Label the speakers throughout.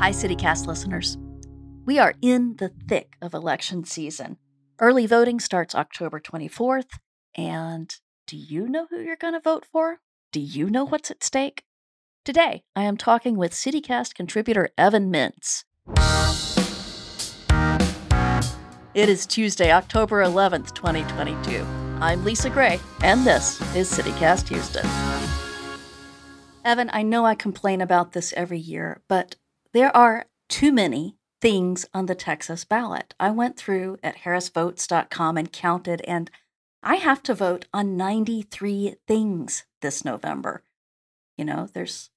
Speaker 1: Hi, CityCast listeners. We are in the thick of election season. Early voting starts October 24th. And do you know who you're going to vote for? Do you know what's at stake? Today, I am talking with CityCast contributor Evan Mintz. It is Tuesday, October 11th, 2022. I'm Lisa Gray, and this is CityCast Houston. Evan, I know I complain about this every year, but there are too many things on the Texas ballot. I went through at harrisvotes.com and counted, and I have to vote on 93 things this November. You know, there's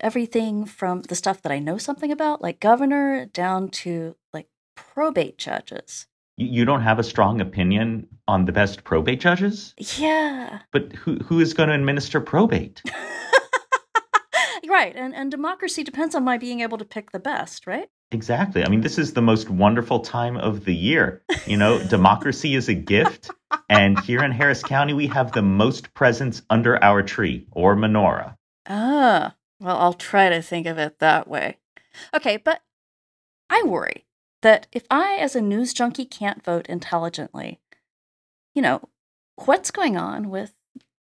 Speaker 1: everything from the stuff that I know something about, like governor, down to like probate judges.
Speaker 2: You don't have a strong opinion on the best probate judges?
Speaker 1: Yeah.
Speaker 2: But who who is going to administer probate?
Speaker 1: right. And and democracy depends on my being able to pick the best, right?
Speaker 2: Exactly. I mean, this is the most wonderful time of the year. You know, democracy is a gift. And here in Harris County, we have the most presents under our tree or menorah.
Speaker 1: Ah, well, I'll try to think of it that way. Okay, but I worry that if I, as a news junkie, can't vote intelligently, you know, what's going on with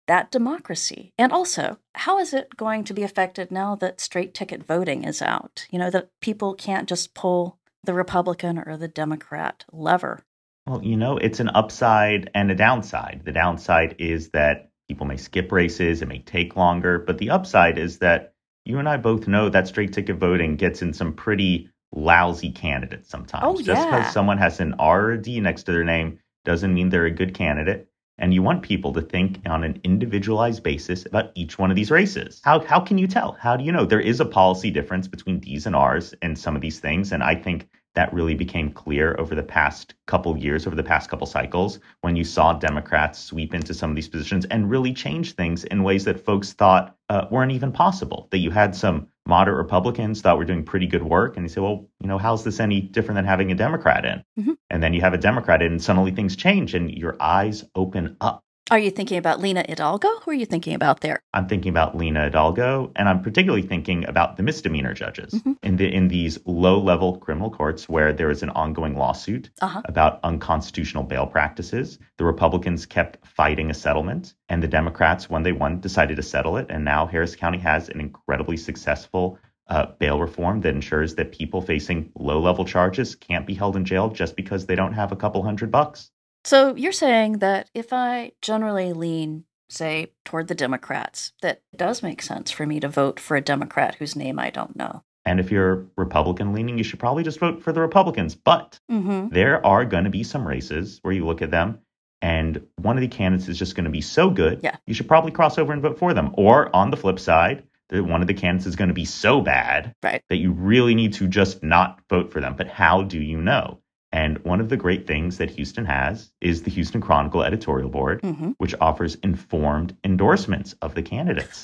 Speaker 1: that democracy? And also, how is it going to be affected now that straight ticket voting is out? You know, that people can't just pull the Republican or the Democrat lever.
Speaker 2: Well, you know, it's an upside and a downside. The downside is that people may skip races, it may take longer, but the upside is that you and I both know that straight ticket voting gets in some pretty lousy candidates sometimes.
Speaker 1: Oh, yeah.
Speaker 2: Just because someone has an R or a D next to their name doesn't mean they're a good candidate. And you want people to think on an individualized basis about each one of these races. How, how can you tell? How do you know? There is a policy difference between D's and R's in some of these things. And I think that really became clear over the past couple years, over the past couple cycles, when you saw Democrats sweep into some of these positions and really change things in ways that folks thought uh, weren't even possible. That you had some moderate Republicans thought were doing pretty good work, and you say, well, you know, how's this any different than having a Democrat in?
Speaker 1: Mhm.
Speaker 2: And then you have a Democrat in, and suddenly things change, and your eyes open up.
Speaker 1: Are you thinking about Lina Hidalgo? Who are you thinking about there?
Speaker 2: I'm thinking about Lina Hidalgo, and I'm particularly thinking about the misdemeanor judges
Speaker 1: Mhm.
Speaker 2: in the in these low-level criminal courts where there is an ongoing lawsuit
Speaker 1: Uh-huh.
Speaker 2: about unconstitutional bail practices. The Republicans kept fighting a settlement, and the Democrats, when they won, decided to settle it. And now Harris County has an incredibly successful uh, bail reform that ensures that people facing low-level charges can't be held in jail just because they don't have a couple hundred bucks.
Speaker 1: So you're saying that if I generally lean, say, toward the Democrats, that it does make sense for me to vote for a Democrat whose name I don't know.
Speaker 2: And if you're Republican leaning, you should probably just vote for the Republicans. But
Speaker 1: Mm-hmm.
Speaker 2: there are going to be some races where you look at them and one of the candidates is just going to be so good,
Speaker 1: Yeah.
Speaker 2: you should probably cross over and vote for them. Or on the flip side, that one of the candidates is going to be so bad
Speaker 1: Right.
Speaker 2: that you really need to just not vote for them. But how do you know? And one of the great things that Houston has is the Houston Chronicle editorial board,
Speaker 1: Mm-hmm.
Speaker 2: which offers informed endorsements of the candidates.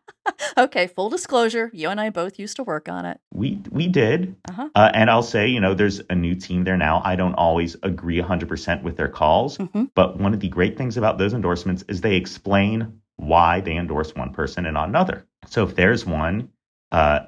Speaker 1: okay, full disclosure, you and I both used to work on it.
Speaker 2: we we did,
Speaker 1: Uh-huh.
Speaker 2: uh, and I'll say, you know, there's a new team there now. I don't always agree 100% with their calls,
Speaker 1: Mhm.
Speaker 2: but one of the great things about those endorsements is they explain why they endorse one person and not another. So if there's one uh,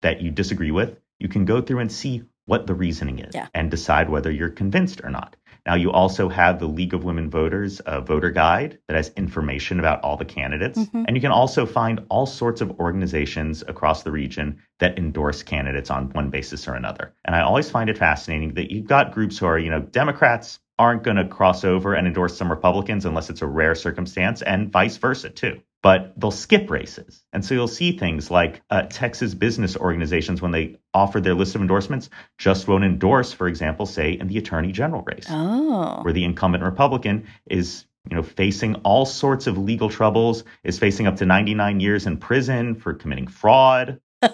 Speaker 2: that you disagree with, you can go through and see what the reasoning is
Speaker 1: Yeah.
Speaker 2: and decide whether you're convinced or not. Now, you also have the League of Women Voters uh, voter guide that has information about all the candidates.
Speaker 1: Mhm.
Speaker 2: And you can also find all sorts of organizations across the region that endorse candidates on one basis or another. And I always find it fascinating that you've got groups who are, you know, Democrats aren't going to cross over and endorse some Republicans unless it's a rare circumstance, and vice versa, too. But they'll skip races. And so you'll see things like uh, Texas business organizations, when they offer their list of endorsements, just won't endorse, for example, say in the attorney general race
Speaker 1: Oh.
Speaker 2: where the incumbent Republican is, you know, facing all sorts of legal troubles, is facing up to 99 years in prison for committing fraud,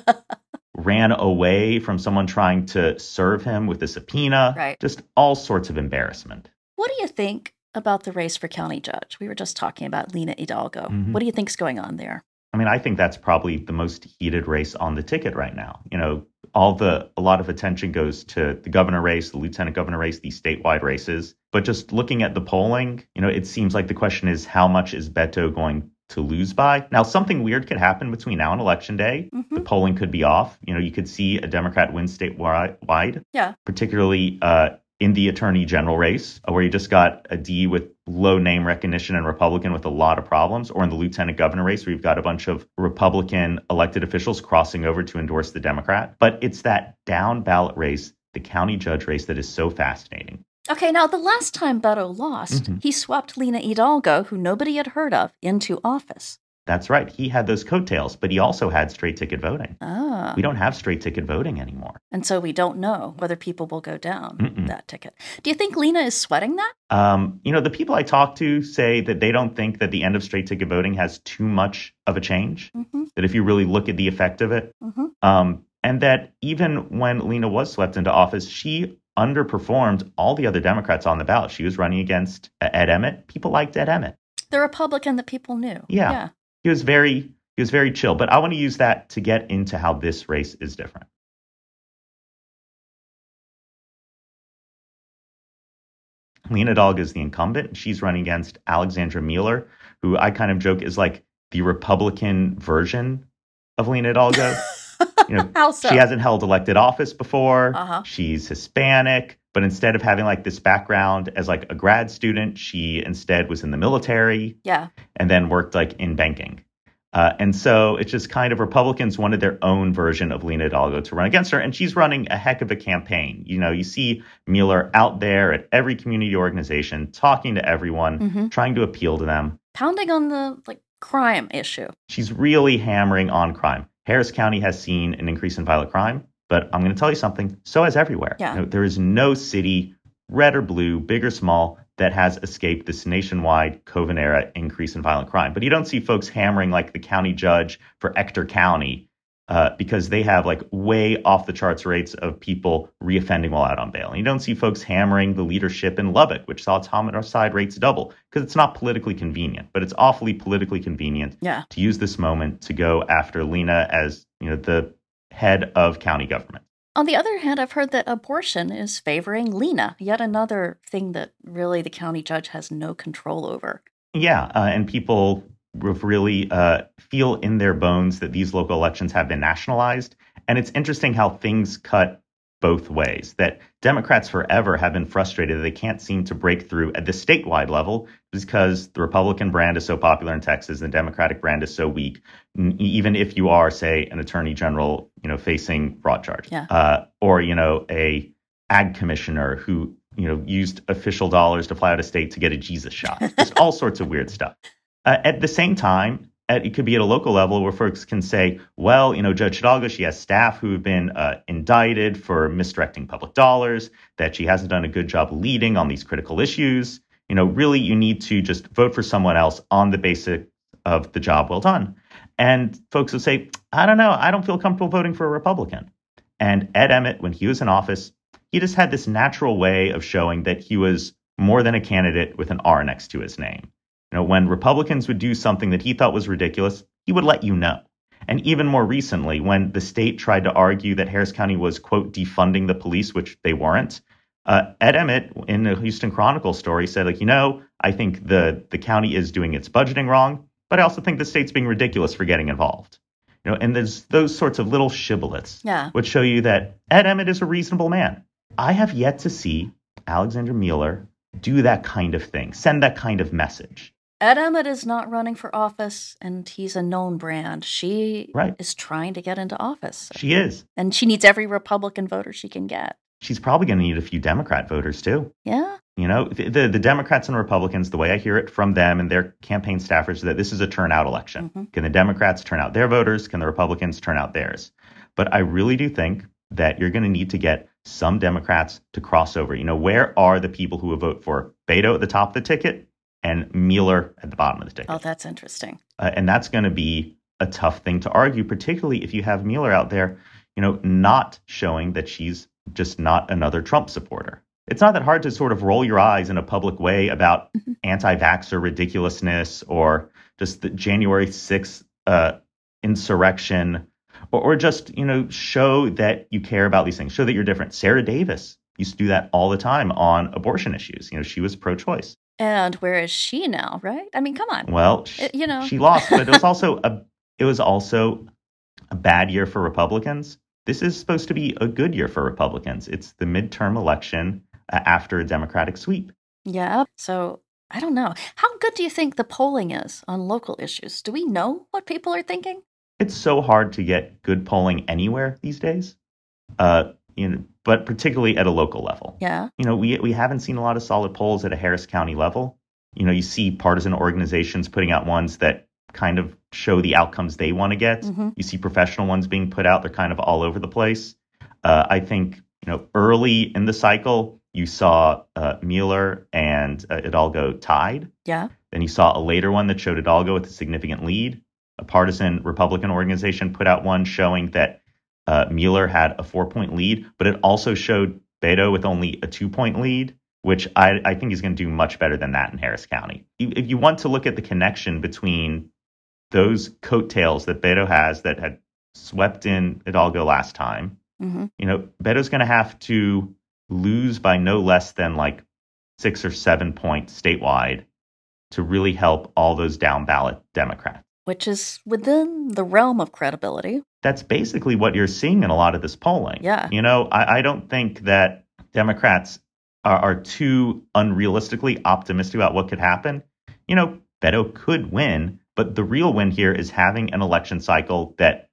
Speaker 2: ran away from someone trying to serve him with a subpoena,
Speaker 1: Right.
Speaker 2: just all sorts of embarrassment.
Speaker 1: What do you think about the race for county judge? We were just talking about Lina Hidalgo.
Speaker 2: Mhm.
Speaker 1: What do you think's going on there?
Speaker 2: I mean, I think that's probably the most heated race on the ticket right now. You know, all the a lot of attention goes to the governor race, the lieutenant governor race, these statewide races. But just looking at the polling, you know, it seems like the question is how much is Beto going to lose by. Now, something weird could happen between now and election day.
Speaker 1: Mm-hmm.
Speaker 2: The polling could be off. You know, you could see a Democrat win statewide.
Speaker 1: Yeah.
Speaker 2: Particularly uh, in the attorney general race, uh, where you just got a D with low name recognition and Republican with a lot of problems, or in the lieutenant governor race, where you've got a bunch of Republican elected officials crossing over to endorse the Democrat. But it's that down ballot race, the county judge race, that is so fascinating.
Speaker 1: Okay, now the last time Beto lost,
Speaker 2: Mhm.
Speaker 1: he swept Lina Hidalgo, who nobody had heard of, into office.
Speaker 2: That's right. He had those coattails, but he also had straight ticket voting.
Speaker 1: Ah.
Speaker 2: We don't have straight ticket voting anymore.
Speaker 1: And so we don't know whether people will go down
Speaker 2: Mm-mm.
Speaker 1: that ticket. Do you think Lina is sweating that?
Speaker 2: Um, you know, the people I talk to say that they don't think that the end of straight ticket voting has too much of a change.
Speaker 1: Mm-hmm.
Speaker 2: That if you really look at the effect of it,
Speaker 1: Mm-hmm.
Speaker 2: um, and that even when Lina was swept into office, she underperformed all the other Democrats on the ballot. She was running against Ed Emmett. People liked Ed Emmett.
Speaker 1: The Republican that people knew.
Speaker 2: Yeah.
Speaker 1: Yeah.
Speaker 2: He was very he was very chill. But I want to use that to get into how this race is different. Lina Hidalgo is the incumbent. She's running against Alexandra Mealer, who I kind of joke is like the Republican version of Lina Hidalgo. You know,
Speaker 1: so?
Speaker 2: She hasn't held elected office before.
Speaker 1: Uh-huh.
Speaker 2: She's Hispanic, but instead of having like this background as like a grad student, she instead was in the military
Speaker 1: yeah.
Speaker 2: and then worked like in banking. Uh, and so it's just kind of Republicans wanted their own version of Lina Hidalgo to run against her, and she's running a heck of a campaign. You know, you see Mealer out there at every community organization, talking to everyone,
Speaker 1: hmm
Speaker 2: trying to appeal to them.
Speaker 1: Pounding on the like crime issue.
Speaker 2: She's really hammering on crime. Harris County has seen an increase in violent crime, but I'm going to tell you something. So has everywhere.
Speaker 1: Yeah.
Speaker 2: There is no city, red or blue, big or small, that has escaped this nationwide COVID era increase in violent crime. But you don't see folks hammering like the county judge for Ector County uh, because they have like way off the charts rates of people reoffending while out on bail. And you don't see folks hammering the leadership in Lubbock, which saw its homicide rates double because it's not politically convenient, but it's awfully politically convenient
Speaker 1: Yeah.
Speaker 2: to use this moment to go after Lina as you know the head of county government.
Speaker 1: On the other hand, I've heard that abortion is favoring Lina, yet another thing that really the county judge has no control over.
Speaker 2: Yeah, uh, and people really uh, feel in their bones that these local elections have been nationalized, and it's interesting how things cut both ways. That Democrats forever have been frustrated that they can't seem to break through at the statewide level because the Republican brand is so popular in Texas and the Democratic brand is so weak. Even if you are, say, an attorney general, you know, facing fraud charges,
Speaker 1: Yeah.
Speaker 2: uh, or you know, a ag commissioner who you know used official dollars to fly out of state to get a Jesus shot, just all sorts of weird stuff. Uh, at the same time, at, it could be at a local level where folks can say, well, you know, Judge Hidalgo, she has staff who have been uh, indicted for misdirecting public dollars, that she hasn't done a good job leading on these critical issues. You know, really, you need to just vote for someone else on the basis of the job well done. And folks will say, I don't know, I don't feel comfortable voting for a Republican. And Ed Emmett, when he was in office, he just had this natural way of showing that he was more than a candidate with an R next to his name. You know, when Republicans would do something that he thought was ridiculous, he would let you know. And even more recently, when the state tried to argue that Harris County was, quote, defunding the police, which they weren't, uh, Ed Emmett in the Houston Chronicle story said, like, you know, I think the, the county is doing its budgeting wrong, but I also think the state's being ridiculous for getting involved. You know, and there's those sorts of little shibboleths
Speaker 1: Yeah.
Speaker 2: which show you that Ed Emmett is a reasonable man. I have yet to see Alexander Mealer do that kind of thing, send that kind of message.
Speaker 1: Ed Emmett is not running for office, and he's a known brand. She
Speaker 2: Right.
Speaker 1: is trying to get into office,
Speaker 2: She is.
Speaker 1: and she needs every Republican voter she can get.
Speaker 2: She's probably going to need a few Democrat voters too.
Speaker 1: Yeah.
Speaker 2: You know, the, the, the Democrats and Republicans, the way I hear it from them and their campaign staffers, is that this is a turnout election.
Speaker 1: Mhm.
Speaker 2: Can the Democrats turn out their voters? Can the Republicans turn out theirs? But I really do think that you're going to need to get some Democrats to cross over. You know, where are the people who will vote for Beto at the top of the ticket and Mealer at the bottom of the ticket?
Speaker 1: Oh, that's interesting.
Speaker 2: Uh, and that's going to be a tough thing to argue, particularly if you have Mealer out there, you know, not showing that she's just not another Trump supporter. It's not that hard to sort of roll your eyes in a public way about
Speaker 1: Mhm.
Speaker 2: anti-vaxxer ridiculousness or just the January 6th uh, insurrection or, or just, you know, show that you care about these things, show that you're different. Sarah Davis used to do that all the time on abortion issues. You know, she was pro-choice.
Speaker 1: And where is she now, right? I mean, come on.
Speaker 2: Well, she,
Speaker 1: It- you know.
Speaker 2: she lost, but it was also a it was also a bad year for Republicans. This is supposed to be a good year for Republicans. It's the midterm election uh, after a Democratic sweep.
Speaker 1: Yeah. So I don't know. How good do you think the polling is on local issues? Do we know what people are thinking?
Speaker 2: It's so hard to get good polling anywhere these days. Uh, you know, but particularly at a local level.
Speaker 1: Yeah.
Speaker 2: you know, we we haven't seen a lot of solid polls at a Harris County level. You know, you see partisan organizations putting out ones that kind of show the outcomes they want to get.
Speaker 1: Mhm.
Speaker 2: You see professional ones being put out; they're kind of all over the place. Uh, I think you know, early in the cycle, you saw uh, Mealer and uh, Hidalgo tied.
Speaker 1: Yeah.
Speaker 2: Then you saw a later one that showed Hidalgo with a significant lead. A partisan Republican organization put out one showing that uh, Mealer had a four point lead, but it also showed Beto with only a two point lead, which I, I think is going to do much better than that in Harris County. If you want to look at the connection between those coattails that Beto has that had swept in Hidalgo last time,
Speaker 1: hmm
Speaker 2: you know, Beto's going to have to lose by no less than like six or seven points statewide to really help all those down ballot Democrats.
Speaker 1: Which is within the realm of credibility.
Speaker 2: That's basically what you're seeing in a lot of this polling.
Speaker 1: Yeah.
Speaker 2: You know, I, I don't think that Democrats are, are too unrealistically optimistic about what could happen. You know, Beto could win, but the real win here is having an election cycle that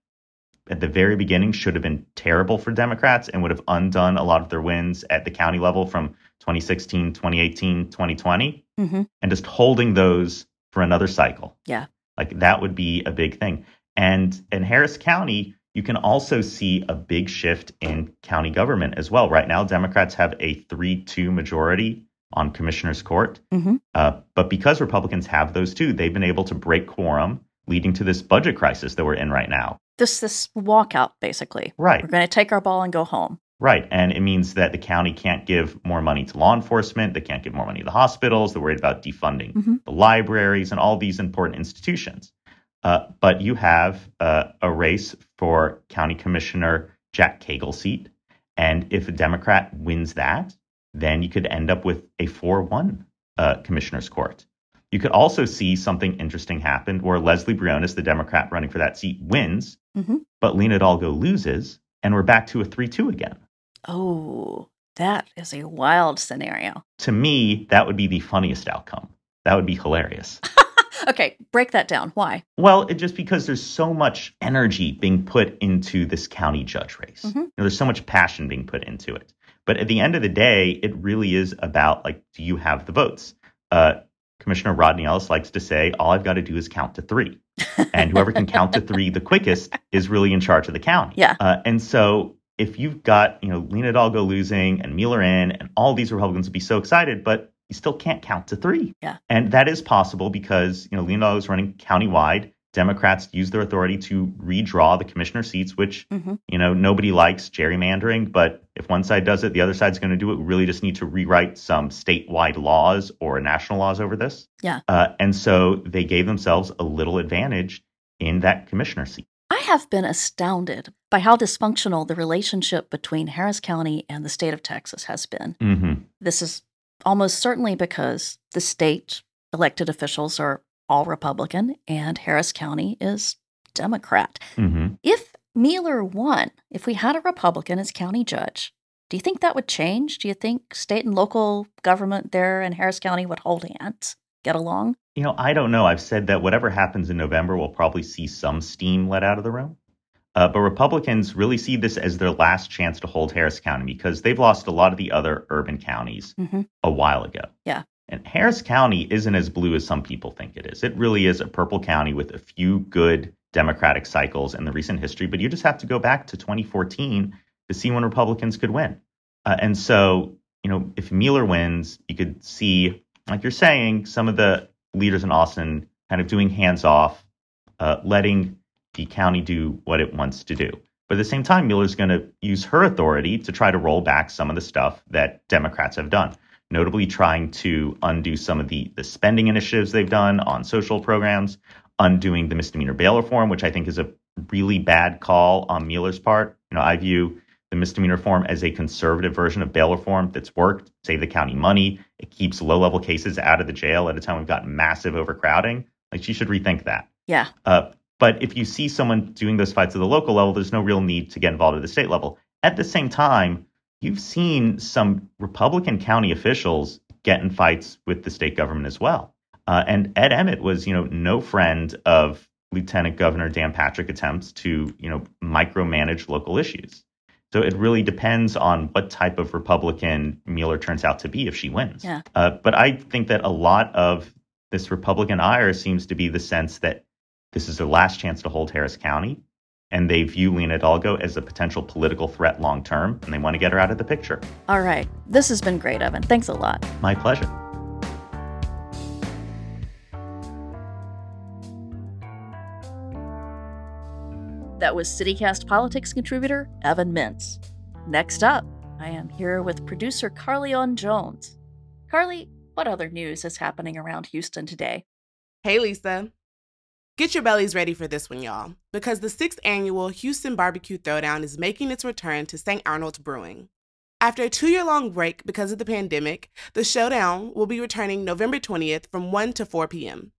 Speaker 2: at the very beginning should have been terrible for Democrats and would have undone a lot of their wins at the county level from 2016, 2018, 2020,
Speaker 1: hmm
Speaker 2: and just holding those for another cycle.
Speaker 1: Yeah.
Speaker 2: Like that would be a big thing. And in Harris County, you can also see a big shift in county government as well. Right now, Democrats have a 3 2 majority on Commissioner's Court.
Speaker 1: hmm
Speaker 2: Uh, but because Republicans have those two, they've been able to break quorum, leading to this budget crisis that we're in right now.
Speaker 1: This this walkout basically.
Speaker 2: Right.
Speaker 1: We're going to take our ball and go home.
Speaker 2: Right. And it means that the county can't give more money to law enforcement. They can't give more money to the hospitals. They're worried about defunding
Speaker 1: Mhm.
Speaker 2: the libraries and all these important institutions. Uh, but you have uh, a race for County Commissioner Jack Cagle seat. And if a Democrat wins that, then you could end up with a 4 1 uh, Commissioner's Court. You could also see something interesting happen where Leslie Briones, the Democrat running for that seat, wins,
Speaker 1: Mhm.
Speaker 2: but Lina Hidalgo loses, and we're back to a 3 2 again.
Speaker 1: Oh, that is a wild scenario.
Speaker 2: to me, that would be the funniest outcome. That would be hilarious.
Speaker 1: Okay, break that down. Why?
Speaker 2: well, it, just because there's so much energy being put into this county judge race.
Speaker 1: Mhm.
Speaker 2: You know, there's so much passion being put into it. But at the end of the day, it really is about like, do you have the votes? Uh, Commissioner Rodney Ellis likes to say, all I've got to do is count to three. and whoever can count to three the quickest is really in charge of the county.
Speaker 1: Yeah.
Speaker 2: Uh, and so if you've got, you know, Lina Hidalgo losing and Mealer in and all these Republicans would be so excited, but you still can't count to three.
Speaker 1: Yeah.
Speaker 2: And that is possible because, you know, Hidalgo is running countywide. Democrats use their authority to redraw the commissioner seats, which,
Speaker 1: hmm
Speaker 2: you know, nobody likes gerrymandering. But if one side does it, the other side's going to do it. We really just need to rewrite some statewide laws or national laws over this.
Speaker 1: Yeah.
Speaker 2: Uh, and so they gave themselves a little advantage in that commissioner seat.
Speaker 1: I have been astounded by how dysfunctional the relationship between Harris County and the state of Texas has been.
Speaker 2: Mm-hmm.
Speaker 1: This is almost certainly because the state elected officials are all Republican and Harris County is Democrat.
Speaker 2: Mm-hmm.
Speaker 1: If Mealer won, if we had a Republican as county judge, do you think that would change? Do you think state and local government there in Harris County would hold hands, get along?
Speaker 2: You know, I don't know. I've said that whatever happens in November, we'll probably see some steam let out of the room. Uh, but Republicans really see this as their last chance to hold Harris County because they've lost a lot of the other urban counties
Speaker 1: hmm
Speaker 2: a while ago.
Speaker 1: Yeah.
Speaker 2: And Harris County isn't as blue as some people think it is. It really is a purple county with a few good Democratic cycles in the recent history, but you just have to go back to 2014 to see when Republicans could win. Uh, and so, you know, if Mealer wins, you could see, like you're saying, some of the leaders in Austin kind of doing hands off, uh, letting the county do what it wants to do. But at the same time, Mealer's going to use her authority to try to roll back some of the stuff that Democrats have done, notably trying to undo some of the, the spending initiatives they've done on social programs, undoing the misdemeanor bail reform, which I think is a really bad call on Mealer's part. You know, I view the misdemeanor reform as a conservative version of bail reform that's worked, saved the county money. It keeps low level cases out of the jail at a time we've got massive overcrowding. Like she should rethink that.
Speaker 1: Yeah.
Speaker 2: Uh, but if you see someone doing those fights at the local level, there's no real need to get involved at the state level. At the same time, you've seen some Republican county officials get in fights with the state government as well. Uh, and Ed Emmett was, you know, no friend of Lieutenant Governor Dan Patrick attempts to, you know, micromanage local issues. So it really depends on what type of Republican Mealer turns out to be if she wins.
Speaker 1: Yeah.
Speaker 2: Uh, but I think that a lot of this Republican ire seems to be the sense that this is their last chance to hold Harris County, and they view Lina Hidalgo as a potential political threat long term, and they want to get her out of the picture.
Speaker 1: All right. This has been great, Evan. Thanks a lot.
Speaker 2: My pleasure.
Speaker 1: That was CityCast Politics contributor Evan Mintz. Next up, I am here with producer Carleon Jones. Carly, what other news is happening around Houston today?
Speaker 3: Hey, Lisa. Get your bellies ready for this one, y'all, because the sixth annual Houston Barbecue Throwdown is making its return to St. Arnold's Brewing. After a two year long break because of the pandemic, the showdown will be returning November 20th from 1 to 4 p.m.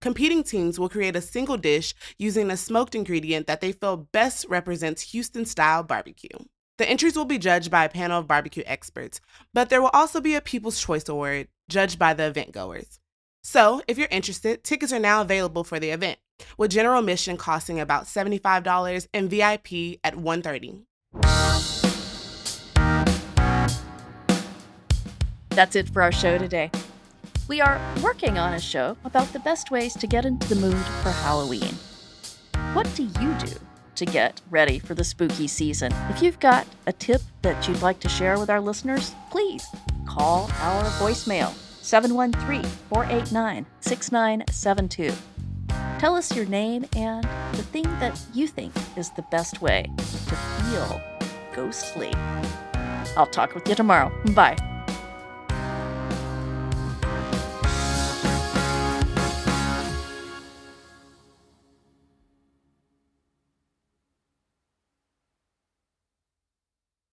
Speaker 3: Competing teams will create a single dish using a smoked ingredient that they feel best represents Houston style barbecue. The entries will be judged by a panel of barbecue experts, but there will also be a People's Choice Award judged by the event goers. So, if you're interested, tickets are now available for the event, with general admission costing about $75 and VIP at 130.
Speaker 1: That's it for our show today. We are working on a show about the best ways to get into the mood for Halloween. What do you do to get ready for the spooky season? If you've got a tip that you'd like to share with our listeners, please call our voicemail 713 489 6972. Tell us your name and the thing that you think is the best way to feel ghostly. I'll talk with you tomorrow. Bye.